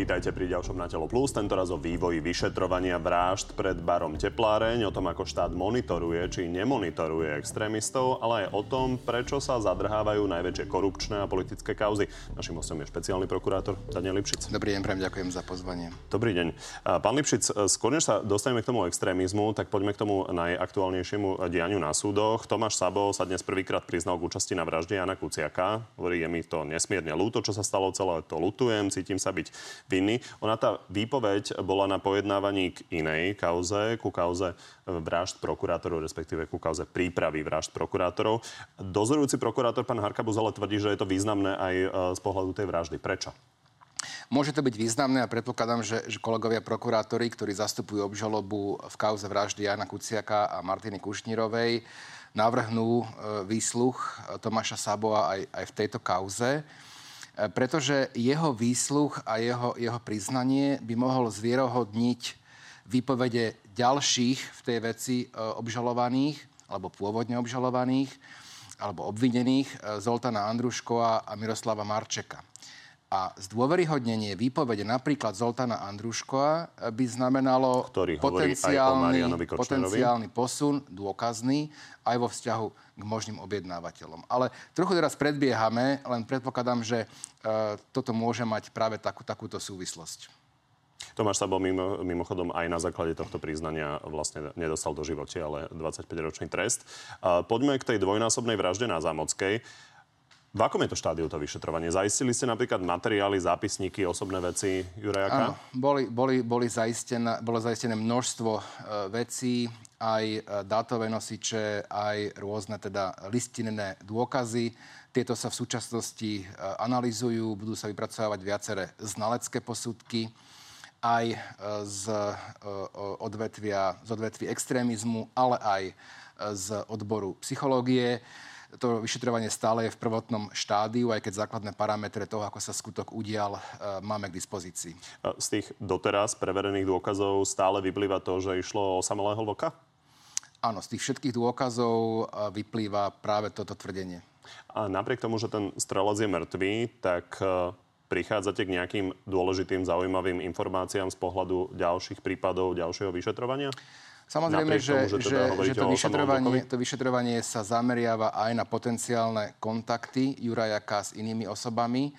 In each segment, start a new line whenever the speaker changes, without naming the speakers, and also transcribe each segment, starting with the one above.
Vítajte pri ďalšom Na telo plus, tentoraz o vývoji vyšetrovania vražd pred barom Tepláreň, o tom, ako štát monitoruje či nemonitoruje extrémistov, ale aj o tom, prečo sa zadrhávajú najväčšie korupčné a politické kauzy. Našim hostom je špeciálny prokurátor Daniel Lipšic.
Dobrý deň, prajem, ďakujem za pozvanie.
Dobrý deň. Pán Lipšic, skôr než sa dostaneme k tomu extrémizmu, tak poďme k tomu najaktuálnejšiemu dianiu na súdoch. Tomáš Sabo sa dnes prvýkrát priznal k účasti na vražde Jana Kuciaka. Hovorí, je mi to nesmierne ľúto, čo sa stalo, celé to lutujem, cítim sa byť vinný. Ona tá výpoveď bola na pojednávaní k inej kauze, ku kauze vražd prokurátorov, respektíve ku kauze prípravy vražd prokurátorov. Dozorujúci prokurátor pán Harkabuz ale tvrdí, že je to významné aj e, z pohľadu tej vraždy. Prečo?
Môže to byť významné a predpokladám, že, že kolegovia prokurátori, ktorí zastupujú obžalobu v kauze vraždy Jana Kuciaka a Martiny Kušnírovej, navrhnú e, výsluch Tomáša Saboa aj, aj v tejto kauze. E, pretože jeho výsluch a jeho, jeho priznanie by mohol zvierohodniť výpovede ďalších v tej veci e, obžalovaných, alebo pôvodne obžalovaných, alebo obvinených e, Zoltana Andruškova a Miroslava Marčeka. A zdôveryhodnenie výpovede napríklad Zoltana Andruškova by znamenalo
Ktorý
potenciálny, potenciálny posun, dôkazný, aj vo vzťahu k možným objednávateľom. Ale trochu teraz predbiehame, len predpokladám, že e, toto môže mať práve takú, takúto súvislosť.
Tomáš sa bol mimo, mimochodom aj na základe tohto priznania vlastne nedostal do živote, ale 25-ročný trest. E, poďme k tej dvojnásobnej vražde na Zámockej. V akom je to štádiu to vyšetrovanie? Zaistili ste napríklad materiály, zápisníky, osobné veci Jurajaka?
Áno, boli, boli, boli zaistené, bolo zaistené množstvo e, vecí, aj e, dátové nosiče, aj rôzne teda listinné dôkazy. Tieto sa v súčasnosti e, analizujú, budú sa vypracovať viaceré znalecké posudky aj e, z odvetvia, z odvetvia extrémizmu, ale aj z odboru psychológie to vyšetrovanie stále je v prvotnom štádiu, aj keď základné parametre toho, ako sa skutok udial, e, máme k dispozícii.
Z tých doteraz preverených dôkazov stále vyplýva to, že išlo o samelého vlka?
Áno, z tých všetkých dôkazov e, vyplýva práve toto tvrdenie.
A napriek tomu, že ten strelec je mŕtvý, tak e, prichádzate k nejakým dôležitým, zaujímavým informáciám z pohľadu ďalších prípadov, ďalšieho vyšetrovania?
Samozrejme, že, tomu, že, teda že, že to, vyšetrovanie, to vyšetrovanie sa zameriava aj na potenciálne kontakty Jurajaka s inými osobami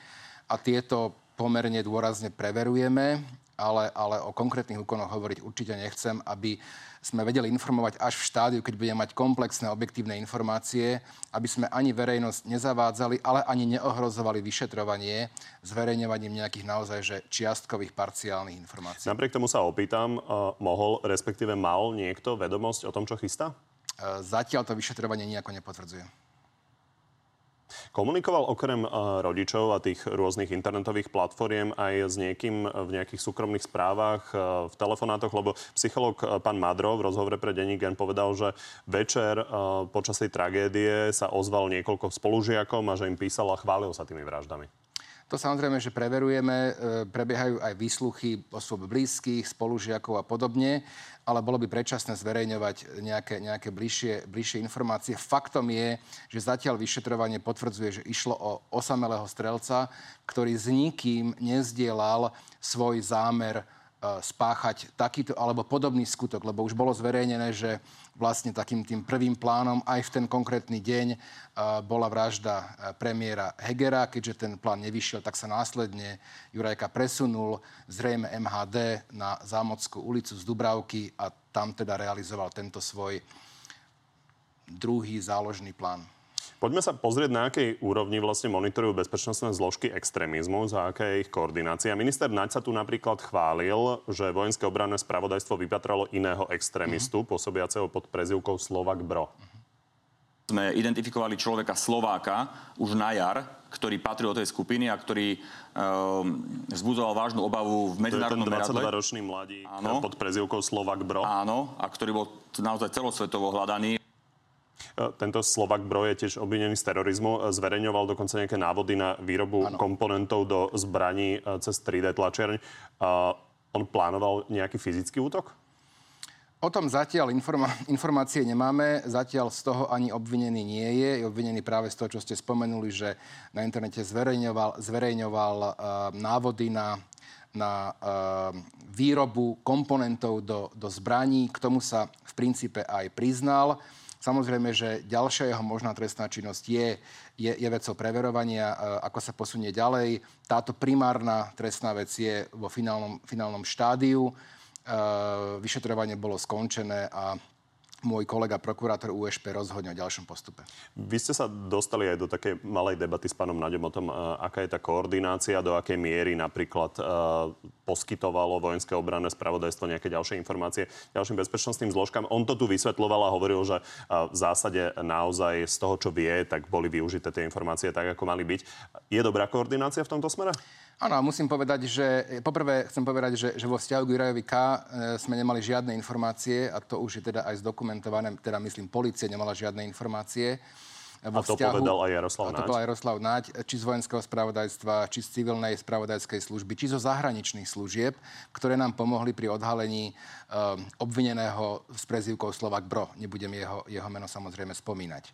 a tieto pomerne dôrazne preverujeme, ale, ale o konkrétnych úkonoch hovoriť určite nechcem, aby sme vedeli informovať až v štádiu, keď budeme mať komplexné objektívne informácie, aby sme ani verejnosť nezavádzali, ale ani neohrozovali vyšetrovanie zverejňovaním nejakých naozaj že čiastkových parciálnych informácií.
Napriek tomu sa opýtam, uh, mohol, respektíve mal niekto vedomosť o tom, čo chystá?
Uh, zatiaľ to vyšetrovanie nejako nepotvrdzuje.
Komunikoval okrem uh, rodičov a tých rôznych internetových platformiem aj s niekým v nejakých súkromných správach, uh, v telefonátoch, lebo psycholog pán Madro v rozhovore pre Denní Gen povedal, že večer počas tej tragédie sa ozval niekoľko spolužiakom a že im písal a chválil sa tými vraždami.
To samozrejme, že preverujeme, e, prebiehajú aj výsluchy osôb blízkych, spolužiakov a podobne, ale bolo by predčasné zverejňovať nejaké, nejaké bližšie, bližšie informácie. Faktom je, že zatiaľ vyšetrovanie potvrdzuje, že išlo o osamelého strelca, ktorý s nikým nezdielal svoj zámer spáchať takýto alebo podobný skutok, lebo už bolo zverejnené, že vlastne takým tým prvým plánom aj v ten konkrétny deň e, bola vražda e, premiéra Hegera. Keďže ten plán nevyšiel, tak sa následne Jurajka presunul zrejme MHD na Zámodskú ulicu z Dubravky a tam teda realizoval tento svoj druhý záložný plán.
Poďme sa pozrieť, na akej úrovni vlastne monitorujú bezpečnostné zložky extrémizmu, za aké je ich koordinácia. Minister Naď sa tu napríklad chválil, že vojenské obranné spravodajstvo vypatralo iného extrémistu, mm-hmm. pôsobiaceho pod prezivkou Slovak Bro.
Sme identifikovali človeka Slováka už na jar, ktorý patril do tej skupiny a ktorý um, vzbudzoval vážnu obavu v medzinárodnom
meradle. To je ten 22-ročný mladík Áno. pod prezivkou Slovak Bro.
Áno, a ktorý bol naozaj celosvetovo hľadaný.
E, tento Slovak Bro je tiež obvinený z terorizmu. E, zverejňoval dokonca nejaké návody na výrobu ano. komponentov do zbraní e, cez 3D tlačiarň. On plánoval nejaký fyzický útok?
O tom zatiaľ informa- informácie nemáme. Zatiaľ z toho ani obvinený nie je. Je obvinený práve z toho, čo ste spomenuli, že na internete zverejňoval, zverejňoval uh, návody na na výrobu komponentov do, do zbraní. K tomu sa v princípe aj priznal. Samozrejme, že ďalšia jeho možná trestná činnosť je, je, je vecou preverovania, ako sa posunie ďalej. Táto primárna trestná vec je vo finálnom, finálnom štádiu. Vyšetrovanie bolo skončené a môj kolega prokurátor USP rozhodne o ďalšom postupe.
Vy ste sa dostali aj do takej malej debaty s pánom Naďom o tom, aká je tá koordinácia, do akej miery napríklad uh, poskytovalo vojenské obranné spravodajstvo nejaké ďalšie informácie ďalším bezpečnostným zložkám. On to tu vysvetloval a hovoril, že uh, v zásade naozaj z toho, čo vie, tak boli využité tie informácie tak, ako mali byť. Je dobrá koordinácia v tomto smere?
Áno, musím povedať, že poprvé chcem povedať, že, že vo vzťahu k Jurajovi K e, sme nemali žiadne informácie a to už je teda aj zdokumentované, teda myslím, policia nemala žiadne informácie.
Vo a to vzťahu, povedal aj Jaroslav Náď.
A to povedal Jaroslav Náď, či z vojenského spravodajstva, či z civilnej spravodajskej služby, či zo zahraničných služieb, ktoré nám pomohli pri odhalení um, obvineného s prezývkou Slovak Bro. Nebudem jeho, jeho meno samozrejme spomínať.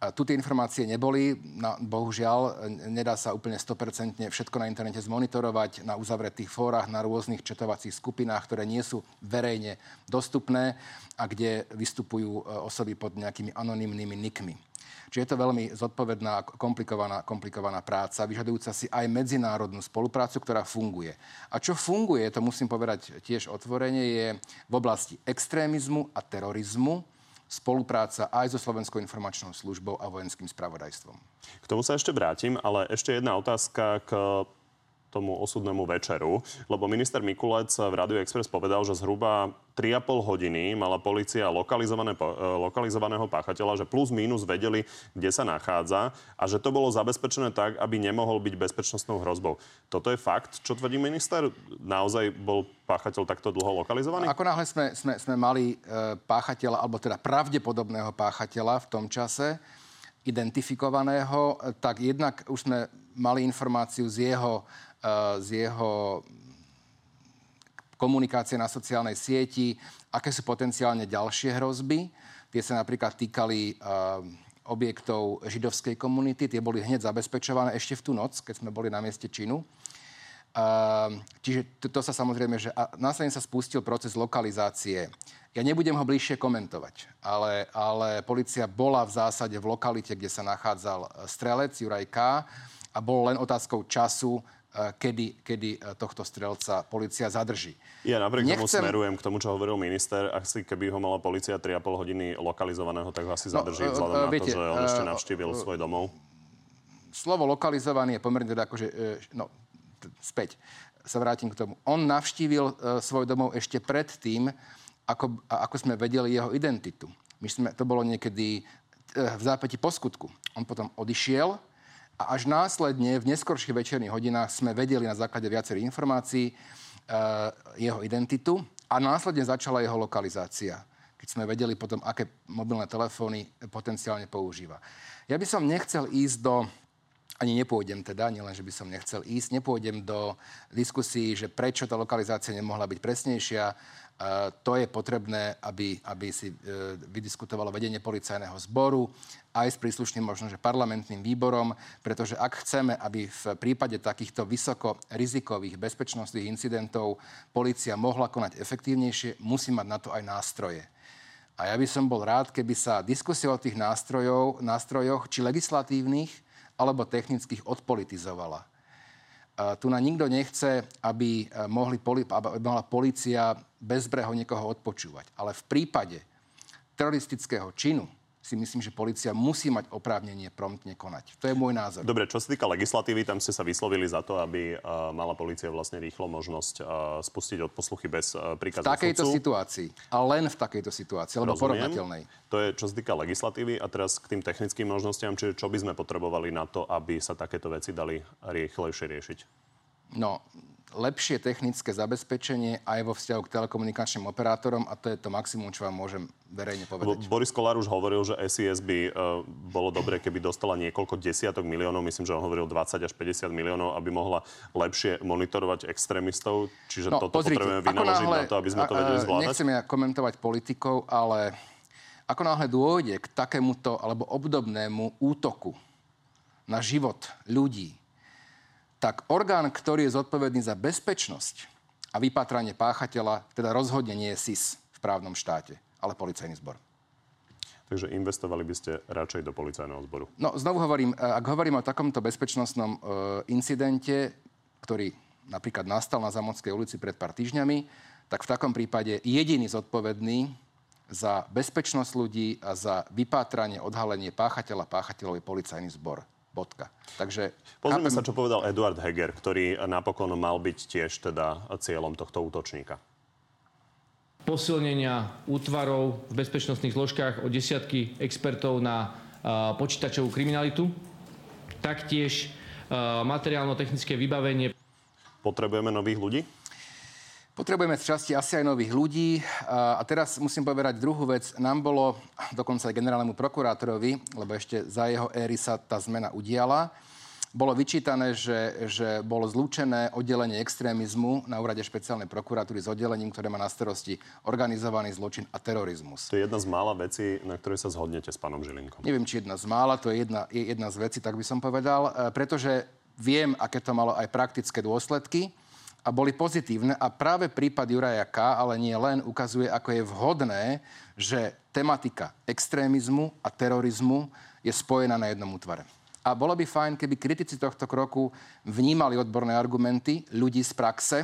Tu tie informácie neboli, no, bohužiaľ, nedá sa úplne 100% všetko na internete zmonitorovať na uzavretých fórach, na rôznych četovacích skupinách, ktoré nie sú verejne dostupné a kde vystupujú e, osoby pod nejakými anonymnými nikmi. Čiže je to veľmi zodpovedná, komplikovaná, komplikovaná práca, vyžadujúca si aj medzinárodnú spoluprácu, ktorá funguje. A čo funguje, to musím povedať tiež otvorene, je v oblasti extrémizmu a terorizmu, spolupráca aj so Slovenskou informačnou službou a vojenským spravodajstvom.
K tomu sa ešte vrátim, ale ešte jedna otázka k tomu osudnému večeru, lebo minister Mikulec v Radio Express povedal, že zhruba 3,5 hodiny mala policia lokalizované, e, lokalizovaného páchateľa, že plus mínus vedeli, kde sa nachádza a že to bolo zabezpečené tak, aby nemohol byť bezpečnostnou hrozbou. Toto je fakt, čo tvrdí minister? Naozaj bol páchateľ takto dlho lokalizovaný?
Ako náhle sme, sme, sme mali e, páchateľa, alebo teda pravdepodobného páchateľa v tom čase, identifikovaného, tak jednak už sme mali informáciu z jeho z jeho komunikácie na sociálnej sieti, aké sú potenciálne ďalšie hrozby. Tie sa napríklad týkali objektov židovskej komunity, tie boli hneď zabezpečované ešte v tú noc, keď sme boli na mieste činu. čiže to, to sa samozrejme, že a následne sa spustil proces lokalizácie. Ja nebudem ho bližšie komentovať, ale, ale policia bola v zásade v lokalite, kde sa nachádzal strelec Juraj K. a bolo len otázkou času, Eh, kedy, kedy eh, tohto strelca policia zadrží.
Ja napriek Nechcem... tomu smerujem k tomu, čo hovoril minister. Asi keby ho mala policia 3,5 hodiny lokalizovaného, tak ho asi no, zadrží no, vzhľadom viete, na to, že on ešte navštívil uh, svoj domov.
Slovo lokalizovaný je pomerne teda akože... No, späť sa vrátim k tomu. On navštívil uh, svoj domov ešte predtým, ako, ako sme vedeli jeho identitu. My sme, to bolo niekedy uh, v zápäti po skutku. On potom odišiel, a až následne v neskorších večerných hodinách sme vedeli na základe viacerých informácií uh, jeho identitu a následne začala jeho lokalizácia keď sme vedeli potom, aké mobilné telefóny potenciálne používa. Ja by som nechcel ísť do ani nepôjdem teda, nielen, že by som nechcel ísť, nepôjdem do diskusí, že prečo tá lokalizácia nemohla byť presnejšia, to je potrebné, aby, aby si e, vydiskutovalo vedenie policajného zboru aj s príslušným možno, že parlamentným výborom, pretože ak chceme, aby v prípade takýchto vysoko rizikových bezpečnostných incidentov policia mohla konať efektívnejšie, musí mať na to aj nástroje. A ja by som bol rád, keby sa diskusia o tých nástrojov, nástrojoch, či legislatívnych, alebo technických, odpolitizovala tu na nikto nechce, aby, e, mohli, aby mohla policia bezbreho niekoho odpočúvať. Ale v prípade teroristického činu si myslím, že policia musí mať oprávnenie promptne konať. To je môj názor.
Dobre, čo sa týka legislatívy, tam ste sa vyslovili za to, aby uh, mala policia vlastne rýchlo možnosť uh, spustiť odposluchy bez uh, príkazu
V takejto sudcu. situácii. A len v takejto situácii, alebo porovnateľnej.
To je, čo sa týka legislatívy. A teraz k tým technickým možnostiam, čiže čo by sme potrebovali na to, aby sa takéto veci dali rýchlejšie riešiť?
No, lepšie technické zabezpečenie aj vo vzťahu k telekomunikačným operátorom a to je to maximum, čo vám môžem verejne povedať.
Boris Kolár už hovoril, že SIS by uh, bolo dobre, keby dostala niekoľko desiatok miliónov, myslím, že on hovoril 20 až 50 miliónov, aby mohla lepšie monitorovať extrémistov. Čiže no, toto pozrite, potrebujeme vynaložiť náhle, na to, aby sme to vedeli zvládať.
Nechcem ja komentovať politikov, ale ako náhle dôjde k takémuto alebo obdobnému útoku na život ľudí, tak orgán, ktorý je zodpovedný za bezpečnosť a vypatranie páchateľa, teda rozhodne nie je SIS v právnom štáte, ale policajný zbor.
Takže investovali by ste radšej do policajného zboru?
No, znovu hovorím, e, ak hovorím o takomto bezpečnostnom e, incidente, ktorý napríklad nastal na Zamockej ulici pred pár týždňami, tak v takom prípade jediný zodpovedný za bezpečnosť ľudí a za vypátranie, odhalenie páchateľa, páchateľov je policajný zbor. Bodka. Takže...
Pozrime chápem... sa, čo povedal Eduard Heger, ktorý napokon mal byť tiež teda cieľom tohto útočníka
posilnenia útvarov v bezpečnostných zložkách o desiatky expertov na počítačovú kriminalitu, taktiež materiálno-technické vybavenie.
Potrebujeme nových ľudí?
Potrebujeme v časti asi aj nových ľudí. A teraz musím povedať druhú vec. Nám bolo, dokonca aj generálnemu prokurátorovi, lebo ešte za jeho éry sa tá zmena udiala, bolo vyčítané, že, že bolo zlúčené oddelenie extrémizmu na úrade špeciálnej prokuratúry s oddelením, ktoré má na starosti organizovaný zločin a terorizmus.
To je jedna z mála vecí, na ktorej sa zhodnete s pánom Žilinkom.
Neviem, či jedna z mála, to je jedna, je jedna z vecí, tak by som povedal, e, pretože viem, aké to malo aj praktické dôsledky a boli pozitívne a práve prípad Juraja K., ale nie len, ukazuje, ako je vhodné, že tematika extrémizmu a terorizmu je spojená na jednom útvare. A bolo by fajn, keby kritici tohto kroku vnímali odborné argumenty ľudí z praxe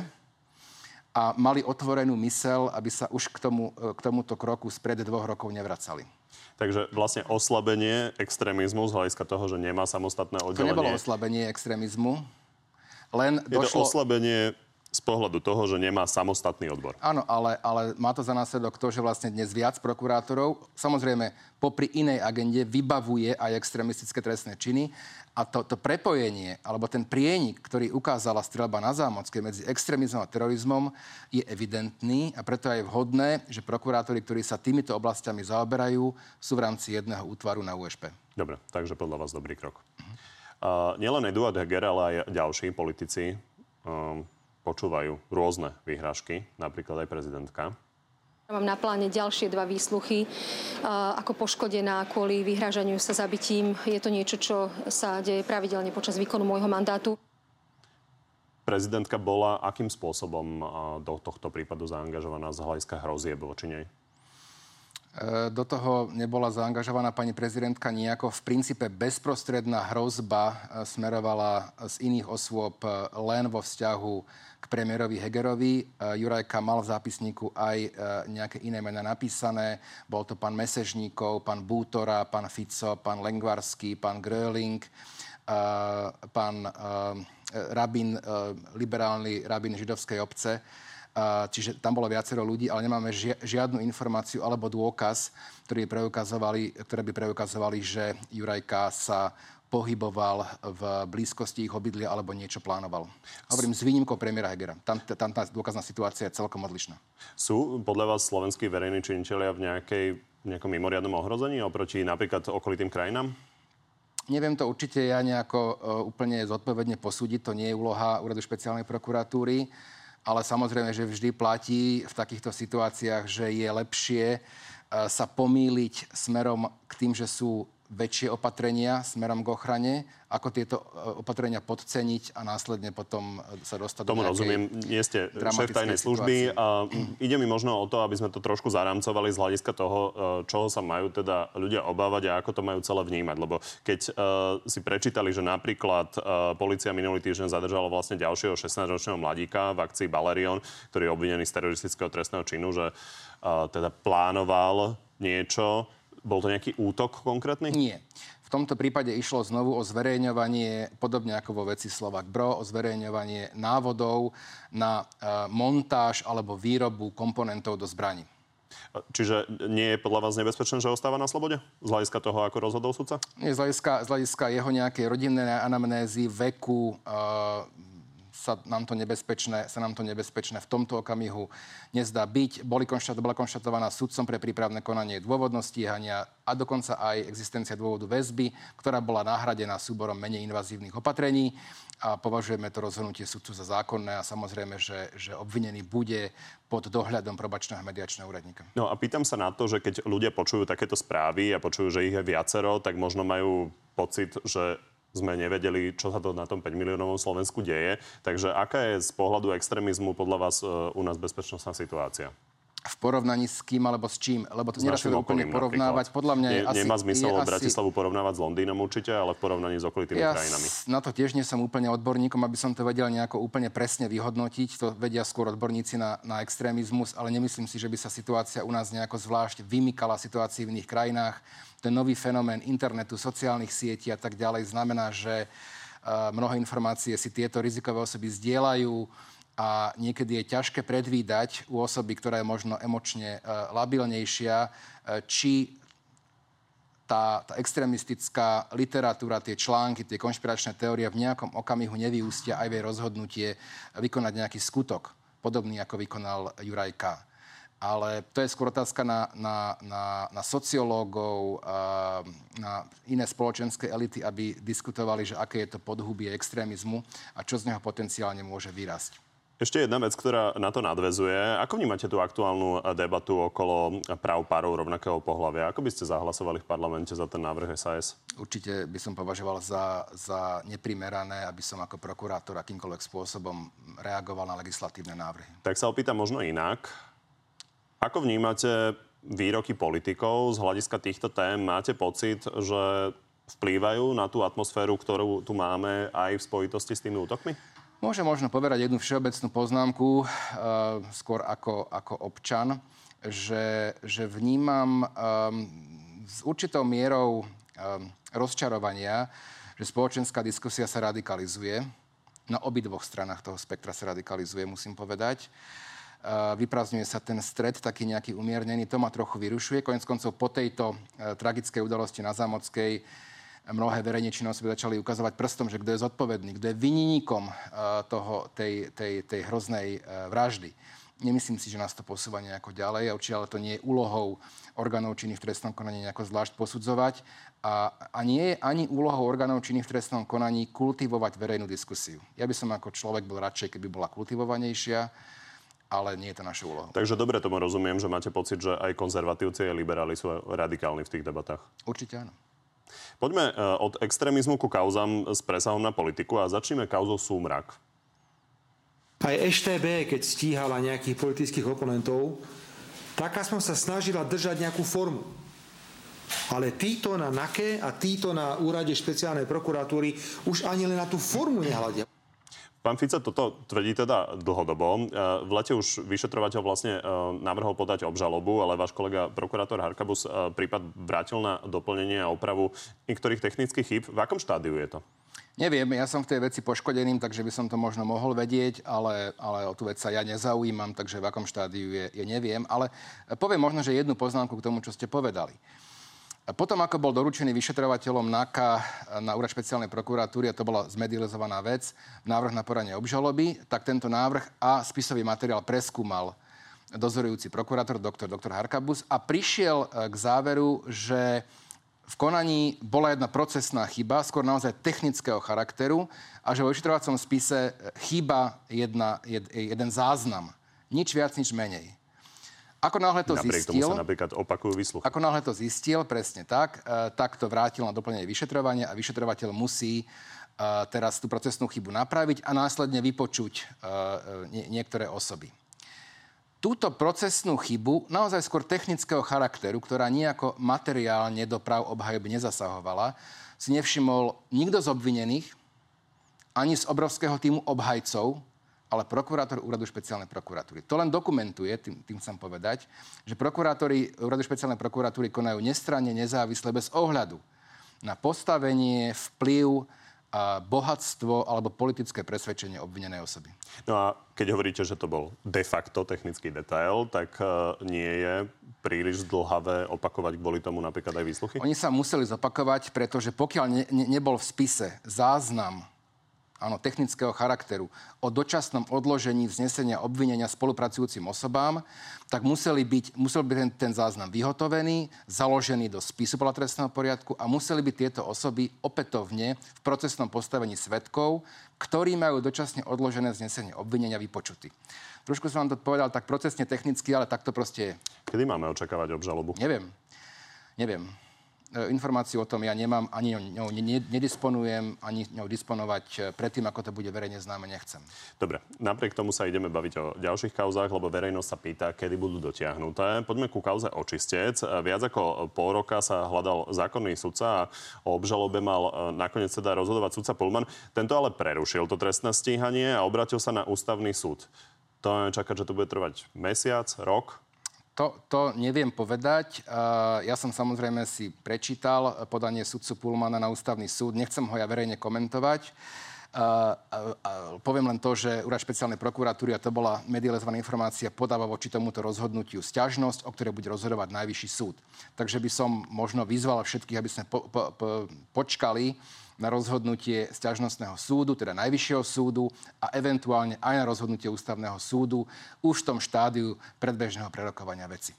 a mali otvorenú mysel, aby sa už k, tomu, k tomuto kroku spred dvoch rokov nevracali.
Takže vlastne oslabenie extrémizmu z hľadiska toho, že nemá samostatné oddelenie.
To nebolo oslabenie extrémizmu. Len
je došlo... to oslabenie z pohľadu toho, že nemá samostatný odbor.
Áno, ale, ale má to za následok to, že vlastne dnes viac prokurátorov, samozrejme popri inej agende, vybavuje aj extrémistické trestné činy a to, to prepojenie, alebo ten prienik, ktorý ukázala strelba na Zámockej medzi extrémizmom a terorizmom, je evidentný a preto je vhodné, že prokurátori, ktorí sa týmito oblastiami zaoberajú, sú v rámci jedného útvaru na USP.
Dobre, takže podľa vás dobrý krok. Uh, nielen Eduard Heger, ale aj ďalší politici um, počúvajú rôzne výhražky, napríklad aj prezidentka.
Mám na pláne ďalšie dva výsluchy ako poškodená kvôli vyhrážaniu sa zabitím. Je to niečo, čo sa deje pravidelne počas výkonu môjho mandátu.
Prezidentka bola akým spôsobom do tohto prípadu zaangažovaná z hľadiska hrozieb voči nej?
E, do toho nebola zaangažovaná pani prezidentka nejako. V princípe bezprostredná hrozba e, smerovala z iných osôb e, len vo vzťahu k premiérovi Hegerovi. Jurajka mal v zápisníku aj nejaké iné mená napísané. Bol to pán Mesežníkov, pán Bútora, pán Fico, pán Lengvarský, pán Gröling, pán rabin, liberálny rabin židovskej obce. Čiže tam bolo viacero ľudí, ale nemáme žiadnu informáciu alebo dôkaz, ktorý preukazovali, ktoré by preukazovali, že Jurajka sa pohyboval v blízkosti ich obydlia alebo niečo plánoval. Hovorím s výnimkou premiéra Hegera. Tam, tam tá dôkazná situácia je celkom odlišná.
Sú podľa vás slovenskí verejní činiteľia v nejakej, nejakom mimoriadnom ohrození oproti napríklad okolitým krajinám?
Neviem to určite ja nejako uh, úplne zodpovedne posúdiť. To nie je úloha Úradu špeciálnej prokuratúry ale samozrejme, že vždy platí v takýchto situáciách, že je lepšie e, sa pomýliť smerom k tým, že sú väčšie opatrenia smerom k ochrane, ako tieto e, opatrenia podceniť a následne potom e, sa dostať
Tomu
do
rozumiem. Nie ste šéf tajnej služby a ide mi možno o to, aby sme to trošku zaramcovali z hľadiska toho, e, čoho sa majú teda ľudia obávať a ako to majú celé vnímať. Lebo keď uh, si prečítali, že napríklad uh, policia minulý týždeň zadržala vlastne ďalšieho 16-ročného mladíka v akcii Balerion, ktorý je obvinený z teroristického trestného činu, že uh, teda plánoval niečo, bol to nejaký útok konkrétny?
Nie. V tomto prípade išlo znovu o zverejňovanie, podobne ako vo veci Slovak Bro, o zverejňovanie návodov na e, montáž alebo výrobu komponentov do zbraní.
Čiže nie je podľa vás nebezpečné, že ostáva na slobode? Z hľadiska toho, ako rozhodol sudca?
Nie, z hľadiska, z hľadiska jeho nejakej rodinnej anamnézy, veku, e, sa nám to nebezpečné, sa nám to nebezpečné v tomto okamihu nezdá byť. Boli konštat, bola konštatovaná sudcom pre prípravné konanie dôvodnosti stíhania a dokonca aj existencia dôvodu väzby, ktorá bola nahradená súborom menej invazívnych opatrení a považujeme to rozhodnutie sudcu za zákonné a samozrejme, že, že obvinený bude pod dohľadom probačného mediačného úradníka.
No a pýtam sa na to, že keď ľudia počujú takéto správy a počujú, že ich je viacero, tak možno majú pocit, že sme nevedeli, čo sa to na tom 5 miliónovom Slovensku deje. Takže aká je z pohľadu extrémizmu podľa vás e, u nás bezpečnostná situácia?
v porovnaní s kým alebo s čím, lebo to nedá sa úplne porovnávať.
Podľa mňa je, je asi... Nemá zmysel je Bratislavu asi... porovnávať s Londýnom určite, ale v porovnaní s okolitými ja krajinami.
Na to tiež nie som úplne odborníkom, aby som to vedel nejako úplne presne vyhodnotiť. To vedia skôr odborníci na, na extrémizmus, ale nemyslím si, že by sa situácia u nás nejako zvlášť vymykala situácii v iných krajinách. Ten nový fenomén internetu, sociálnych sietí a tak ďalej znamená, že uh, mnohé informácie si tieto rizikové osoby zdieľajú a niekedy je ťažké predvídať u osoby, ktorá je možno emočne uh, labilnejšia, uh, či tá, tá extrémistická literatúra, tie články, tie konšpiračné teórie v nejakom okamihu nevyústia aj v jej rozhodnutie vykonať nejaký skutok, podobný ako vykonal Juraj K. Ale to je skôr otázka na, na, na, na sociológov, na iné spoločenské elity, aby diskutovali, že aké je to podhubie extrémizmu a čo z neho potenciálne môže vyrásť.
Ešte jedna vec, ktorá na to nadvezuje. Ako vnímate tú aktuálnu debatu okolo práv párov rovnakého pohľavia? Ako by ste zahlasovali v parlamente za ten návrh SAS?
Určite by som považoval za, za neprimerané, aby som ako prokurátor akýmkoľvek spôsobom reagoval na legislatívne návrhy.
Tak sa opýtam možno inak. Ako vnímate výroky politikov z hľadiska týchto tém? Máte pocit, že vplývajú na tú atmosféru, ktorú tu máme aj v spojitosti s tými útokmi?
Môžem možno povedať jednu všeobecnú poznámku, uh, skôr ako, ako občan, že, že vnímam um, s určitou mierou um, rozčarovania, že spoločenská diskusia sa radikalizuje. Na obidvoch stranách toho spektra sa radikalizuje, musím povedať. Vyprázdňuje sa ten stred, taký nejaký umiernený. To ma trochu vyrušuje. Konec koncov po tejto uh, tragickej udalosti na Zámockej mnohé verejne činnosti začali ukazovať prstom, že kto je zodpovedný, kto je vyniníkom eh, toho, tej, tej, tej hroznej eh, vraždy. Nemyslím si, že nás to posúva nejako ďalej, určite ale to nie je úlohou orgánov činných v trestnom konaní nejako zvlášť posudzovať a, a nie je ani úlohou orgánov činných v trestnom konaní kultivovať verejnú diskusiu. Ja by som ako človek bol radšej, keby bola kultivovanejšia, ale nie je to naša úloha.
Takže dobre tomu rozumiem, že máte pocit, že aj konzervatívci a liberáli sú radikálni v tých debatách.
Určite áno.
Poďme e, od extrémizmu ku kauzám s presahom na politiku a začneme kauzou Súmrak.
Aj EŠTB, keď stíhala nejakých politických oponentov, taká som sa snažila držať nejakú formu. Ale títo na NAKE a títo na úrade špeciálnej prokuratúry už ani len na tú formu nehľadia.
Pán Fica toto tvrdí teda dlhodobo. E, v lete už vyšetrovateľ vlastne e, navrhol podať obžalobu, ale váš kolega prokurátor Harkabus e, prípad vrátil na doplnenie a opravu niektorých technických chýb. V akom štádiu je to?
Neviem, ja som v tej veci poškodeným, takže by som to možno mohol vedieť, ale, ale o tú vec sa ja nezaujímam, takže v akom štádiu je, je neviem. Ale poviem možno, že jednu poznámku k tomu, čo ste povedali. Potom, ako bol doručený vyšetrovateľom NAKA na úrad špeciálnej prokuratúry, a to bola zmedializovaná vec, návrh na poranie obžaloby, tak tento návrh a spisový materiál preskúmal dozorujúci prokurátor, doktor, doktor Harkabus a prišiel e, k záveru, že v konaní bola jedna procesná chyba, skôr naozaj technického charakteru a že vo vyšetrovacom spise chýba jedna, jed, jeden záznam. Nič viac, nič menej. Ako náhle to Napriek zistil...
tomu sa napríklad opakujú výsluchy.
Ako náhle to zistil, presne tak, e, tak to vrátil na doplnenie vyšetrovania a vyšetrovateľ musí e, teraz tú procesnú chybu napraviť a následne vypočuť e, nie, niektoré osoby. Túto procesnú chybu, naozaj skôr technického charakteru, ktorá nejako materiálne do práv obhajoby nezasahovala, si nevšimol nikto z obvinených, ani z obrovského týmu obhajcov, ale prokurátor úradu špeciálnej prokuratúry. To len dokumentuje, tým, tým chcem povedať, že prokurátori úradu špeciálnej prokuratúry konajú nestranne, nezávisle, bez ohľadu na postavenie, vplyv, a bohatstvo alebo politické presvedčenie obvinenej osoby.
No a keď hovoríte, že to bol de facto technický detail, tak uh, nie je príliš zdlhavé opakovať kvôli tomu napríklad aj výsluchy?
Oni sa museli zopakovať, pretože pokiaľ ne, ne, nebol v spise záznam áno, technického charakteru o dočasnom odložení vznesenia obvinenia spolupracujúcim osobám, tak museli byť, musel byť ten, ten záznam vyhotovený, založený do spisu podľa trestného poriadku a museli byť tieto osoby opätovne v procesnom postavení svetkov, ktorí majú dočasne odložené vznesenie obvinenia vypočutí. Trošku som vám to povedal tak procesne technicky, ale tak to proste je.
Kedy máme očakávať obžalobu?
Neviem. Neviem. E, informáciu o tom ja nemám, ani ňou nedisponujem, ani ňou disponovať e, predtým, ako to bude verejne známe, nechcem.
Dobre, napriek tomu sa ideme baviť o ďalších kauzách, lebo verejnosť sa pýta, kedy budú dotiahnuté. Poďme ku kauze očistec. E, viac ako pol roka sa hľadal zákonný sudca a o obžalobe mal nakoniec teda rozhodovať sudca Pullman. Tento ale prerušil to trestné stíhanie a obratil sa na ústavný súd. To čakať, že to bude trvať mesiac, rok?
To, to neviem povedať. Ja som samozrejme si prečítal podanie sudcu Pulmana na ústavný súd. Nechcem ho ja verejne komentovať. Poviem len to, že úrad špeciálnej prokuratúry, a to bola medializovaná informácia, podáva voči tomuto rozhodnutiu sťažnosť, o ktorej bude rozhodovať najvyšší súd. Takže by som možno vyzval všetkých, aby sme po, po, po, počkali na rozhodnutie sťažnostného súdu, teda Najvyššieho súdu a eventuálne aj na rozhodnutie ústavného súdu už v tom štádiu predbežného prerokovania veci.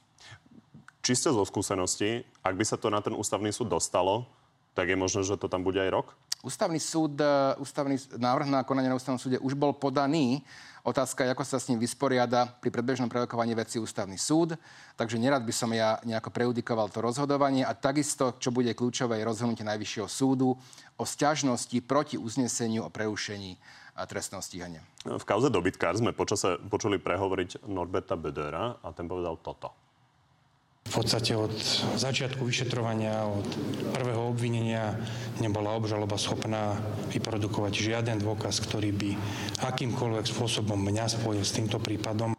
Čiste zo skúsenosti, ak by sa to na ten ústavný súd dostalo, tak je možné, že to tam bude aj rok?
Ústavný súd, e, ústavný návrh na konanie na ústavnom súde už bol podaný. Otázka je, ako sa s ním vysporiada pri predbežnom prerokovaní veci ústavný súd. Takže nerad by som ja nejako preudikoval to rozhodovanie. A takisto, čo bude kľúčové, je rozhodnutie Najvyššieho súdu o sťažnosti proti uzneseniu o prerušení trestného stíhania.
V kauze dobytkár sme počase počuli prehovoriť Norberta Bedera a ten povedal toto
v podstate od začiatku vyšetrovania, od prvého obvinenia nebola obžaloba schopná vyprodukovať žiaden dôkaz, ktorý by akýmkoľvek spôsobom mňa spojil s týmto prípadom.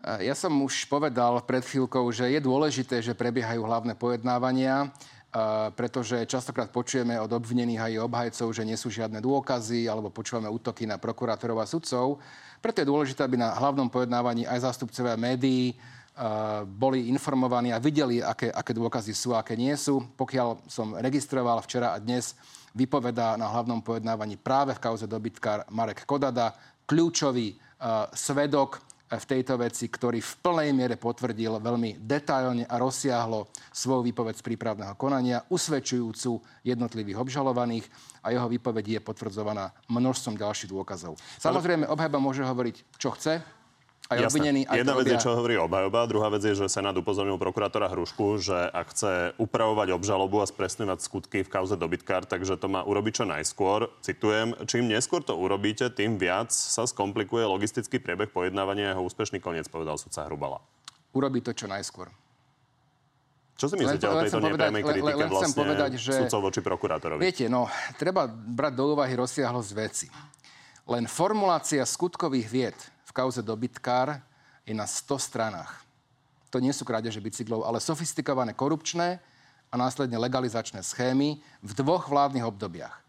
Ja som už povedal pred chvíľkou, že je dôležité, že prebiehajú hlavné pojednávania, pretože častokrát počujeme od obvinených aj obhajcov, že nie sú žiadne dôkazy, alebo počúvame útoky na prokurátorov a sudcov. Preto je dôležité, aby na hlavnom pojednávaní aj zástupcovia médií, boli informovaní a videli, aké, aké dôkazy sú a aké nie sú. Pokiaľ som registroval včera a dnes, vypovedá na hlavnom pojednávaní práve v kauze dobytkár Marek Kodada, kľúčový uh, svedok v tejto veci, ktorý v plnej miere potvrdil veľmi detailne a rozsiahlo svoju výpoveď z prípravného konania, usvedčujúcu jednotlivých obžalovaných a jeho výpoveď je potvrdzovaná množstvom ďalších dôkazov. Samozrejme, obhajba môže hovoriť, čo chce, aj obvinený.
Aj Jedna vec je, čo hovorí obhajoba, druhá vec je, že Senát upozornil prokurátora Hrušku, že ak chce upravovať obžalobu a spresňovať skutky v kauze dobytkár, takže to má urobiť čo najskôr. Citujem, čím neskôr to urobíte, tým viac sa skomplikuje logistický priebeh pojednávania a jeho úspešný koniec, povedal sudca Hrubala.
Urobí to čo najskôr.
Čo si myslíte len, o tejto nepriamej kritike len, len vlastne povedať, že, sudcov voči prokurátorovi?
Viete, no, treba brať do úvahy rozsiahlosť veci. Len formulácia skutkových vied v kauze dobytkár je na 100 stranách. To nie sú krádeže bicyklov, ale sofistikované korupčné a následne legalizačné schémy v dvoch vládnych obdobiach.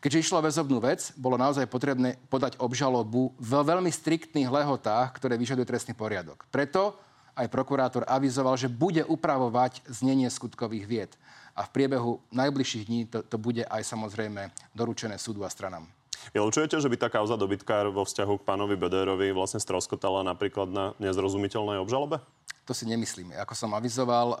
Keďže išlo väzobnú vec, bolo naozaj potrebné podať obžalobu v veľmi striktných lehotách, ktoré vyžaduje trestný poriadok. Preto aj prokurátor avizoval, že bude upravovať znenie skutkových vied. A v priebehu najbližších dní to, to bude aj samozrejme doručené súdu a stranám.
Vylučujete, že by tá kauza dobytkár vo vzťahu k pánovi Bederovi vlastne stroskotala napríklad na nezrozumiteľnej obžalobe?
To si nemyslíme. Ako som avizoval, e,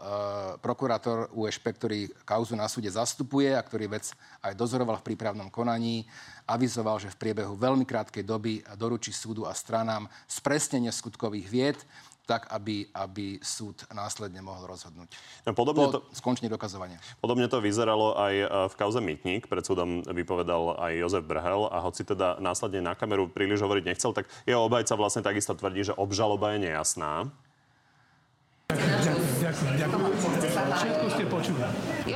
prokurátor USP, ktorý kauzu na súde zastupuje a ktorý vec aj dozoroval v prípravnom konaní, avizoval, že v priebehu veľmi krátkej doby doručí súdu a stranám spresnenie skutkových vied tak, aby, aby súd následne mohol rozhodnúť.
No, podobne
po to, skončení dokazovania.
Podobne to vyzeralo aj e, v kauze Mytník. Pred súdom vypovedal aj Jozef Brhel a hoci teda následne na kameru príliš hovoriť nechcel, tak jeho obajca vlastne takisto tvrdí, že obžaloba je nejasná.
Ďakujem, ďakujem. Všetko ste počuli.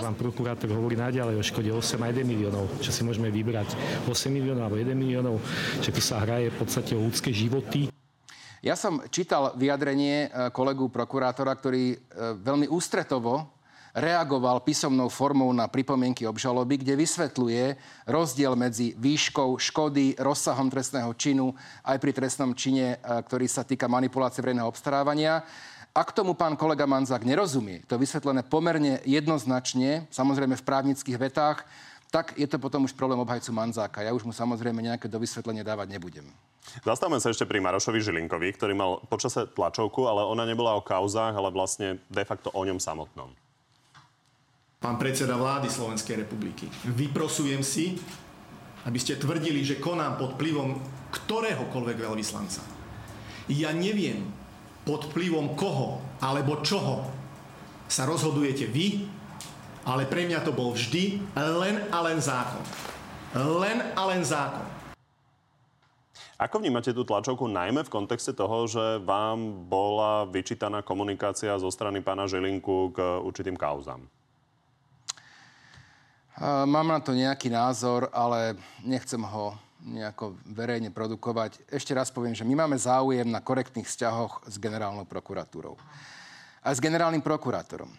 Pán prokurátor hovorí naďalej o škode 8 a 1 miliónov, čo si môžeme vybrať. 8 miliónov alebo 1 miliónov, že tu sa hraje v podstate o ľudské životy.
Ja som čítal vyjadrenie e, kolegu prokurátora, ktorý e, veľmi ústretovo reagoval písomnou formou na pripomienky obžaloby, kde vysvetľuje rozdiel medzi výškou škody, rozsahom trestného činu aj pri trestnom čine, e, ktorý sa týka manipulácie verejného obstarávania. Ak tomu pán kolega Manzák nerozumie, to vysvetlené pomerne jednoznačne, samozrejme v právnických vetách, tak je to potom už problém obhajcu Manzáka. Ja už mu samozrejme nejaké dovysvetlenie dávať nebudem.
Zastavme sa ešte pri Marošovi Žilinkovi, ktorý mal počase tlačovku, ale ona nebola o kauzách, ale vlastne de facto o ňom samotnom.
Pán predseda vlády Slovenskej republiky, vyprosujem si, aby ste tvrdili, že konám pod vplyvom ktoréhokoľvek veľvyslanca. Ja neviem, pod vplyvom koho alebo čoho sa rozhodujete vy, ale pre mňa to bol vždy len a len zákon. Len a len zákon.
Ako vnímate tú tlačovku najmä v kontexte toho, že vám bola vyčítaná komunikácia zo strany pána Žilinku k určitým kauzám?
Mám na to nejaký názor, ale nechcem ho nejako verejne produkovať. Ešte raz poviem, že my máme záujem na korektných vzťahoch s generálnou prokuratúrou. A s generálnym prokurátorom.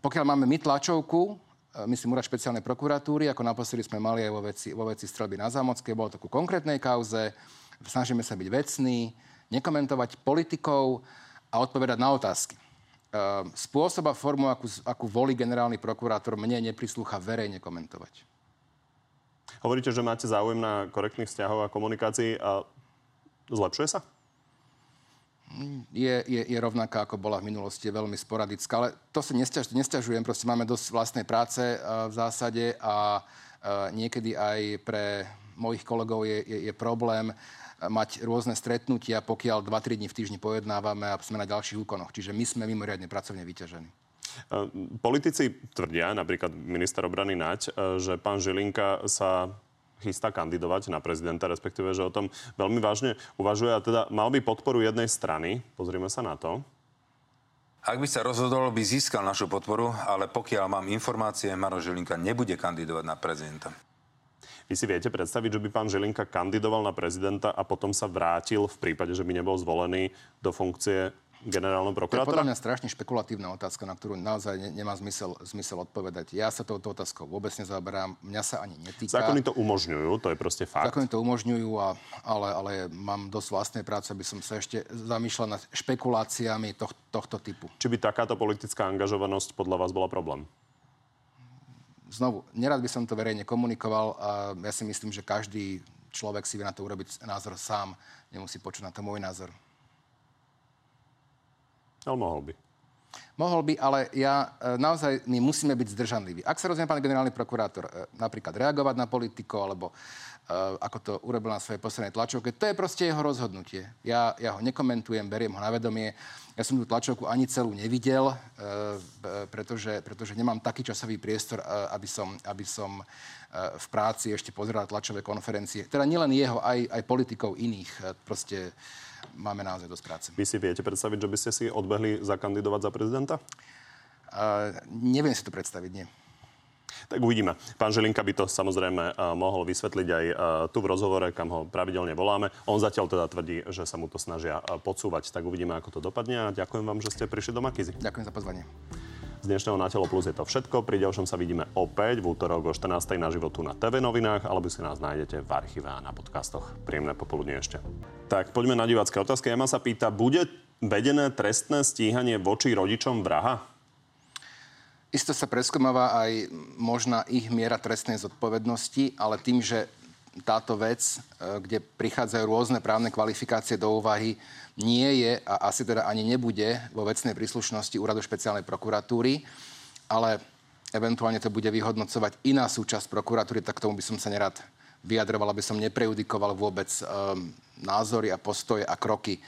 pokiaľ máme my tlačovku, myslím, úrad špeciálnej prokuratúry, ako naposledy sme mali aj vo veci, vo veci strelby na Zámockej. Bolo to ku konkrétnej kauze. Snažíme sa byť vecní, nekomentovať politikov a odpovedať na otázky. E, spôsob a formu, akú, akú volí generálny prokurátor, mne neprislúcha verejne komentovať.
Hovoríte, že máte záujem na korektných vzťahov a komunikácii a zlepšuje sa?
Je, je, je rovnaká, ako bola v minulosti, je veľmi sporadická. Ale to si nesťaž, nesťažujem, proste máme dosť vlastnej práce uh, v zásade a uh, niekedy aj pre mojich kolegov je, je, je problém mať rôzne stretnutia, pokiaľ 2-3 dní v týždni pojednávame a sme na ďalších úkonoch. Čiže my sme mimoriadne pracovne vyťažení.
Politici tvrdia, napríklad minister obrany Naď, že pán Žilinka sa chystá kandidovať na prezidenta, respektíve, že o tom veľmi vážne uvažuje a teda mal by podporu jednej strany. Pozrime sa na to.
Ak by sa rozhodol, by získal našu podporu, ale pokiaľ mám informácie, Maro Žilinka nebude kandidovať na prezidenta.
Vy si viete predstaviť, že by pán Žilinka kandidoval na prezidenta a potom sa vrátil v prípade, že by nebol zvolený do funkcie generálneho prokurátora?
To je podľa mňa strašne špekulatívna otázka, na ktorú naozaj ne, nemá zmysel, zmysel odpovedať. Ja sa touto otázkou vôbec nezaoberám, mňa sa ani netýka.
Zákony to umožňujú, to je proste fakt.
Zákony to umožňujú, a, ale, ale mám dosť vlastnej práce, aby som sa ešte zamýšľal nad špekuláciami toh, tohto typu.
Či by takáto politická angažovanosť podľa vás bola problém?
Znovu, nerad by som to verejne komunikoval a ja si myslím, že každý človek si vie na to urobiť názor sám. Nemusí počuť na to môj názor.
Ale mohol by.
Mohol by, ale ja e, naozaj, my musíme byť zdržanliví. Ak sa rozumie pán generálny prokurátor e, napríklad reagovať na politiko, alebo uh, ako to urobil na svojej poslednej tlačovke, to je proste jeho rozhodnutie. Ja, ja ho nekomentujem, beriem ho na vedomie. Ja som tú tlačovku ani celú nevidel, pretože, pretože nemám taký časový priestor, aby som, aby som v práci ešte pozeral tlačové konferencie. Teda nielen jeho, aj, aj politikov iných. Proste máme naozaj dosť práce.
Vy si viete predstaviť, že by ste si odbehli zakandidovať za prezidenta?
Uh, neviem si to predstaviť, nie.
Tak uvidíme. Pán Žilinka by to samozrejme mohol vysvetliť aj tu v rozhovore, kam ho pravidelne voláme. On zatiaľ teda tvrdí, že sa mu to snažia podsúvať. Tak uvidíme, ako to dopadne a ďakujem vám, že ste prišli do Makizy.
Ďakujem za pozvanie.
Z dnešného Na telo plus je to všetko. Pri ďalšom sa vidíme opäť v útorok o 14. na životu na TV novinách, alebo si nás nájdete v archíve a na podcastoch. Príjemné popoludne ešte. Tak poďme na divácké otázky. Ema sa pýta, bude vedené trestné stíhanie voči rodičom vraha?
Isto sa preskúmava aj možná ich miera trestnej zodpovednosti, ale tým, že táto vec, e, kde prichádzajú rôzne právne kvalifikácie do úvahy, nie je a asi teda ani nebude vo vecnej príslušnosti úradu špeciálnej prokuratúry, ale eventuálne to bude vyhodnocovať iná súčasť prokuratúry, tak tomu by som sa nerad vyjadroval, aby som neprejudikoval vôbec um, názory a postoje a kroky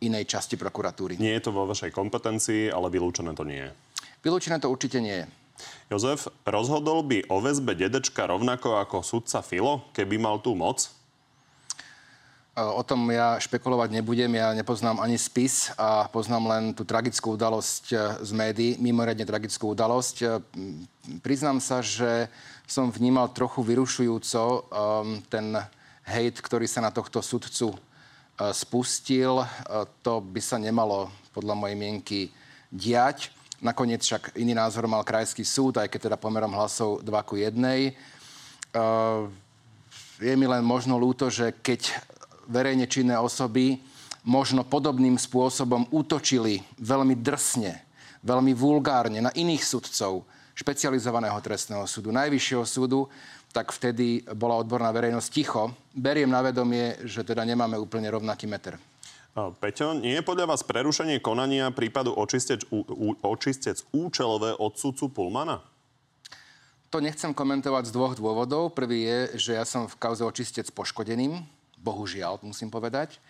inej časti prokuratúry.
Nie je to vo vašej kompetencii, ale vylúčené to nie je.
Vylúčené to určite nie je.
Jozef, rozhodol by o väzbe dedečka rovnako ako sudca Filo, keby mal tú moc?
O tom ja špekulovať nebudem. Ja nepoznám ani spis a poznám len tú tragickú udalosť e, z médií, mimoriadne tragickú udalosť. E, priznám sa, že som vnímal trochu vyrušujúco ten hejt, ktorý sa na tohto sudcu spustil. To by sa nemalo podľa mojej mienky diať. Nakoniec však iný názor mal krajský súd, aj keď teda pomerom hlasov 2 ku 1. Uh, je mi len možno ľúto, že keď verejne činné osoby možno podobným spôsobom útočili veľmi drsne, veľmi vulgárne na iných sudcov špecializovaného trestného súdu, najvyššieho súdu, tak vtedy bola odborná verejnosť ticho. Beriem na vedomie, že teda nemáme úplne rovnaký meter.
Peťo, nie je podľa vás prerušenie konania prípadu očistec, očistec účelové od sudcu Pulmana?
To nechcem komentovať z dvoch dôvodov. Prvý je, že ja som v kauze očistec poškodeným. Bohužiaľ, musím povedať.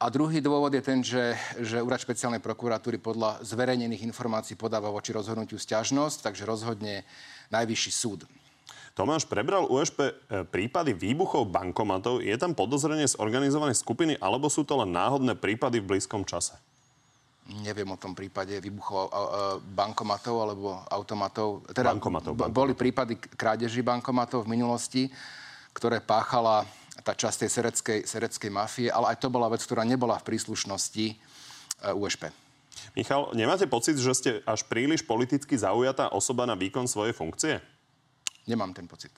A druhý dôvod je ten, že, že úrad špeciálnej prokuratúry podľa zverejnených informácií podáva voči rozhodnutiu stiažnosť, takže rozhodne najvyšší súd.
Tomáš, prebral USP e, prípady výbuchov bankomatov. Je tam podozrenie z organizovanej skupiny, alebo sú to len náhodné prípady v blízkom čase?
Neviem o tom prípade výbuchov bankomatov alebo automatov.
Teda bankomatov,
bankomatov. Boli prípady krádeží bankomatov v minulosti, ktoré páchala tá časť tej sereckej, sereckej mafie, ale aj to bola vec, ktorá nebola v príslušnosti e, USP.
Michal, nemáte pocit, že ste až príliš politicky zaujatá osoba na výkon svojej funkcie?
Nemám ten pocit.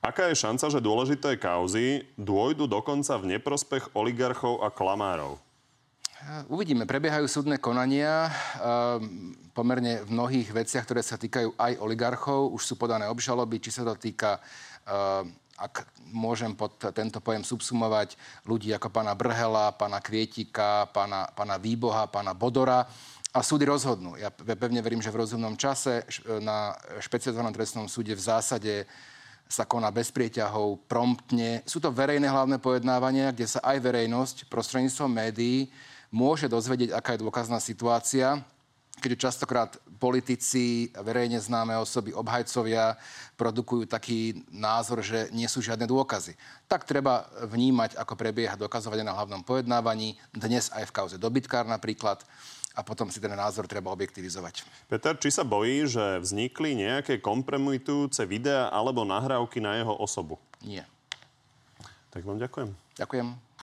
Aká je šanca, že dôležité kauzy dôjdu dokonca v neprospech oligarchov a klamárov? E,
uvidíme. Prebiehajú súdne konania. E, pomerne v mnohých veciach, ktoré sa týkajú aj oligarchov, už sú podané obžaloby, či sa to týka ak môžem pod tento pojem subsumovať ľudí ako pána Brhela, pána Kvietika, pána, pána Výboha, pána Bodora. A súdy rozhodnú. Ja pevne verím, že v rozumnom čase na špecializovanom trestnom súde v zásade sa koná bez prieťahov, promptne. Sú to verejné hlavné pojednávania, kde sa aj verejnosť prostredníctvom médií môže dozvedieť, aká je dôkazná situácia keďže častokrát politici, verejne známe osoby, obhajcovia produkujú taký názor, že nie sú žiadne dôkazy. Tak treba vnímať, ako prebieha dokazovanie na hlavnom pojednávaní, dnes aj v kauze dobytkár napríklad a potom si ten názor treba objektivizovať.
Peter, či sa bojí, že vznikli nejaké kompromitujúce videá alebo nahrávky na jeho osobu?
Nie.
Tak vám ďakujem.
Ďakujem.